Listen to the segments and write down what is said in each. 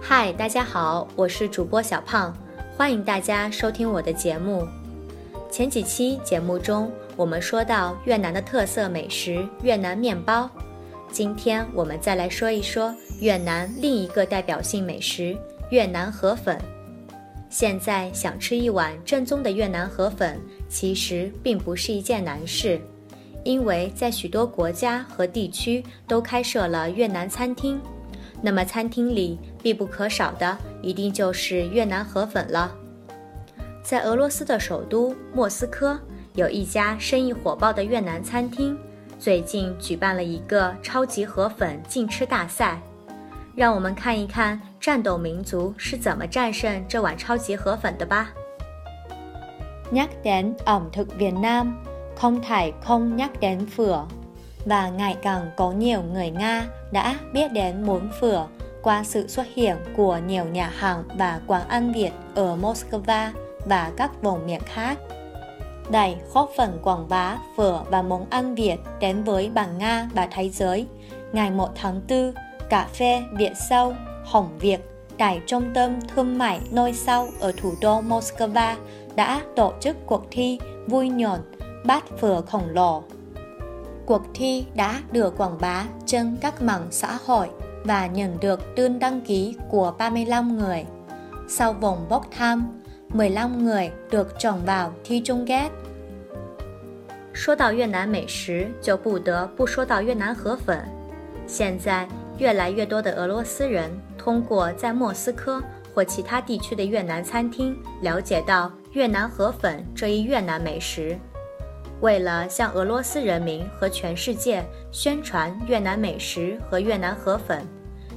嗨，大家好，我是主播小胖，欢迎大家收听我的节目。前几期节目中，我们说到越南的特色美食越南面包，今天我们再来说一说越南另一个代表性美食越南河粉。现在想吃一碗正宗的越南河粉，其实并不是一件难事，因为在许多国家和地区都开设了越南餐厅。那么餐厅里必不可少的，一定就是越南河粉了。在俄罗斯的首都莫斯科，有一家生意火爆的越南餐厅，最近举办了一个超级河粉竞吃大赛。让我们看一看战斗民族是怎么战胜这碗超级河粉的吧。Nhắc đến ẩm thực Việt Nam, không thể không nhắc đến phở. Và ngày càng có nhiều người Nga đã biết đến món phở qua sự xuất hiện của nhiều nhà hàng và quán ăn Việt ở Moscow và các vùng miền khác. Đây góp phần quảng bá phở và món ăn Việt đến với bạn Nga và thế giới. Ngày 1 tháng 4, cà phê Việt Sâu, Hồng Việt, tại trung tâm thương mại nôi sau ở thủ đô Moscow đã tổ chức cuộc thi vui nhộn bát phở khổng lồ Cuộc thi đã được quảng bá trên các mạng xã hội và nhận được đơn đăng ký của 35 người. Sau vòng bốc thăm, 15người được chọn vào thi chung kết. 说到越南美食，就不得不说到越南河粉。现在，越来越多的俄罗斯人通过在莫斯科或其他地区的越南餐厅了解到越南河粉这一越南美食。 为了向俄罗斯人民和全世界宣传越南美食和越南河粉，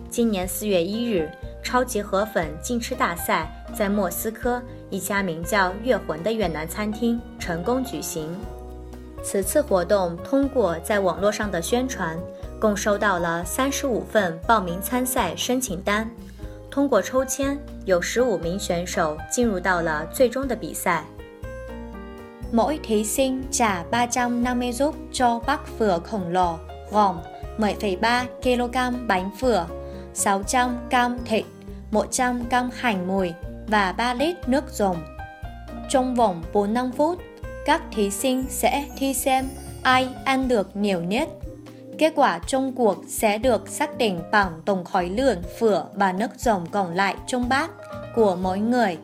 今年四月一日，超级河粉竞吃大赛在莫斯科一家名叫“月魂”的越南餐厅成功举行。此次活动通过在网络上的宣传，共收到了三十五份报名参赛申请单。通过抽签，有十五名选手进入到了最终的比赛。Mỗi thí sinh trả 350 rúp cho bát phở khổng lồ gồm 10,3 kg bánh phở, 600 g thịt, 100 g hành mùi và 3 lít nước dùng. Trong vòng 4-5 phút, các thí sinh sẽ thi xem ai ăn được nhiều nhất. Kết quả trong cuộc sẽ được xác định bằng tổng khối lượng phở và nước dùng còn lại trong bát của mỗi người.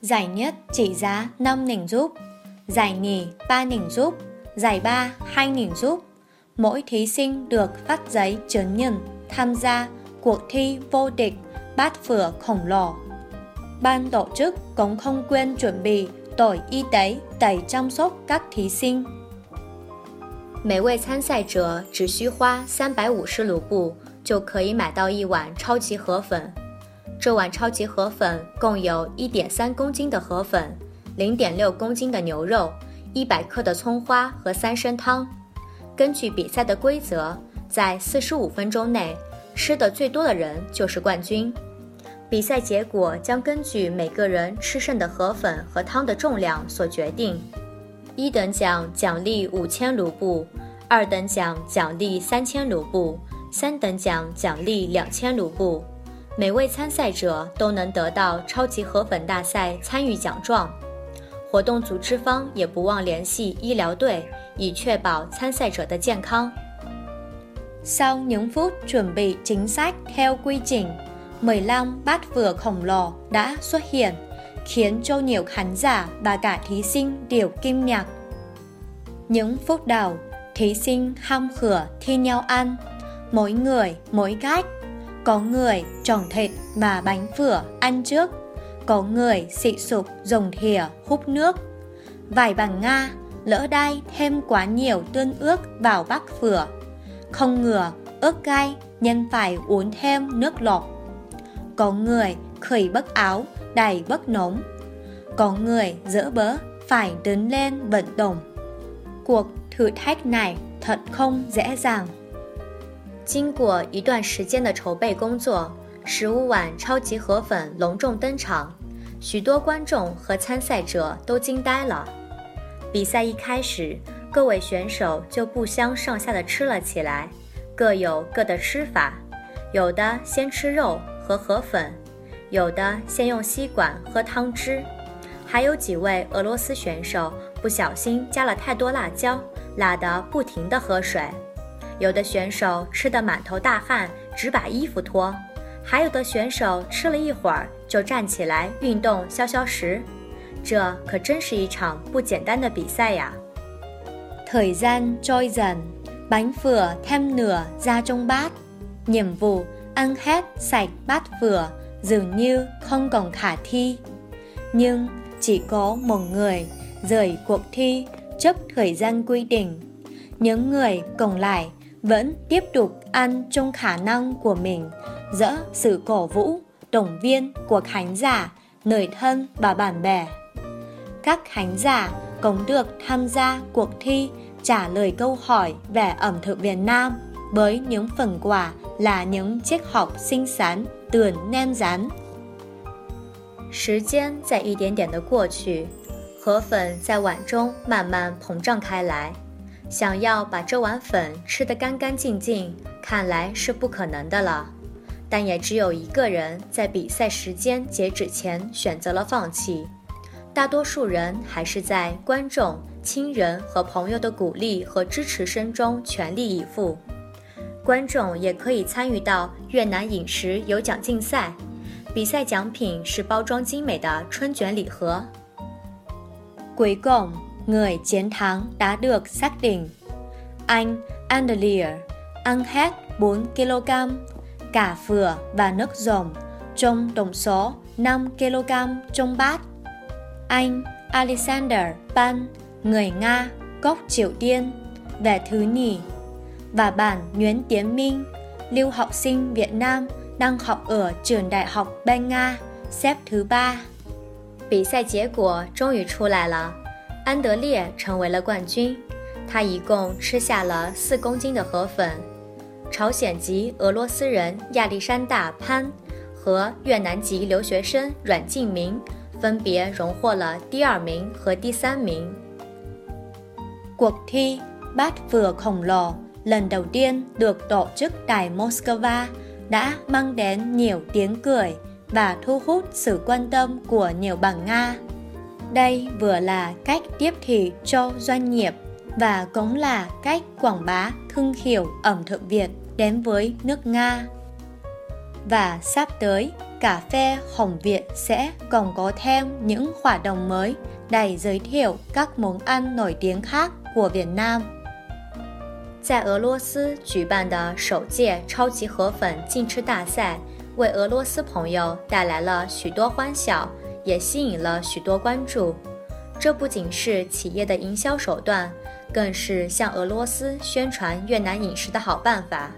Giải nhất trị giá 5 nghìn rúp, giải nhì 3 nghìn rúp, giải ba 2 nghìn rúp. Mỗi thí sinh được phát giấy chứng nhận tham gia cuộc thi vô địch bát phở khổng lồ. Ban tổ chức cũng không quên chuẩn bị đội y tế để chăm sóc các thí sinh. 每位参赛者只需花三百五十卢布就可以买到一碗超级河粉。这碗超级河粉共有一点三公斤的河粉、 零点六公斤的牛肉、一百克的葱花和三升汤。根据比赛的规则，在四十五分钟内吃的最多的人就是冠军。比赛结果将根据每个人吃剩的河粉和汤的重量所决定。一等奖奖励五千卢布，二等奖奖励三千卢布，三等奖奖励两千卢布。每位参赛者都能得到超级河粉大赛参与奖状。活动组织方也不忘联系医疗队，以确保参赛者的健康。 Sau những phút chuẩn bị chính xác theo quy trình, 15 bát phở khổng lồ đã xuất hiện, khiến cho nhiều khán giả và cả thí sinh đều kinh ngạc. Những phút đầu, thí sinh hăm khửa thi nhau ăn, mỗi người mỗi cách. Có người tròn thịt và bánh phở ăn trước, có người xị sụp dùng thìa húp nước. Vài bằng Nga, lỡ đay thêm quá nhiều tương ướt vào bát phở. Không ngừa ớt cay nên phải uống thêm nước lọc. Có người khởi bất áo đầy bất nóng. Có người dỡ bớ phải đứng lên vận động. Cuộc thử thách này thật không dễ dàng. 经过一段时间的筹备工作，十五碗超级河粉隆重登场， 许多观众和参赛者都惊呆了。比赛一开始，各位选手就不相上下的吃了起来，各有各的吃法。有的先吃肉和河粉，有的先用吸管喝汤汁，还有几位俄罗斯选手不小心加了太多辣椒，辣得不停地喝水。有的选手吃得满头大汗，只把衣服脱；还有的选手吃了一会儿就站起来运动消消食。这可真是一场不简单的比赛呀！Thời gian trôi dần, bánh phở thêm nửa ra trong bát. Nhiệm vụ ăn hết sạch bát phở dường như không còn khả thi. Nhưng chỉ có một người rời cuộc thi trước thời gian quy định. Những người còn lại vẫn tiếp tục ăn trong khả năng của mình giữa sự cổ vũ, động viên của khán giả, người thân và bạn bè. Các khán giả cũng được tham gia cuộc thi trả lời câu hỏi về ẩm thực Việt Nam với những phần quà là những chiếc hộp xinh xắn, tường nem rán. 时间在一点点的过去，河粉在碗中慢慢膨胀开来。想要把这碗粉吃得干干净净，看来是不可能的了。 但也只有一个人在比赛时间截止前选择了放弃，大多数人还是在观众、亲人和朋友的鼓励和支持声中全力以赴。观众也可以参与到越南饮食有奖竞赛，比赛奖品是包装精美的春卷礼盒。Cuối cùng người chiến thắng đã được xác định. Anh Andelier ăn hết 4 kg cả phở và nước dòng trong tổng số 5 kg trong bát. Anh Alexander Pan, người Nga, gốc Triều Tiên, về thứ nhì. Và bạn Nguyễn Tiến Minh, lưu học sinh Việt Nam đang học ở trường đại học bên Nga, xếp thứ ba. 比赛结果终于出来了。安德烈成为了冠军，他一共吃下了四公斤的河粉。 朝鲜籍俄罗斯人亚历山大潘和越南籍留学生阮敬明分别荣获了第二名和第三名。Cuộc thi bát phở khổng lồ lần đầu tiên được tổ chức tại Moscow đã mang đến nhiều tiếng cười và thu hút sự quan tâm của nhiều bạn Nga. Đây vừa là cách tiếp thị cho doanh nghiệp và cũng là cách quảng bá thương hiệu ẩm thực Việt đến với nước Nga. Và sắp tới, cà phê Hồng Việt sẽ còn có thêm những hoạt động mới đầy giới thiệu các món ăn nổi tiếng khác của Việt Nam. 在俄罗斯举办的首届超级河粉竞吃大赛，为俄罗斯朋友带来了许多欢笑。也吸引了许多关注。这不仅是企业的营销手段， 更是向俄罗斯宣传越南饮食的好办法。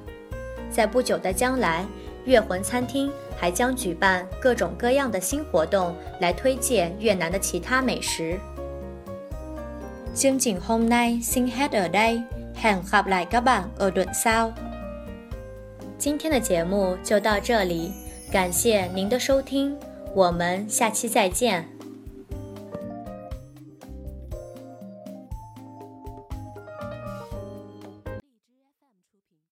在不久的将来，越魂餐厅还将举办各种各样的新活动，来推荐越南的其他美食。chương trình hôm nay xin hết ở đây, hẹn gặp lại các bạn ở đoạn sau。今天的节目就到这里，感谢您的收听。我们下期再见。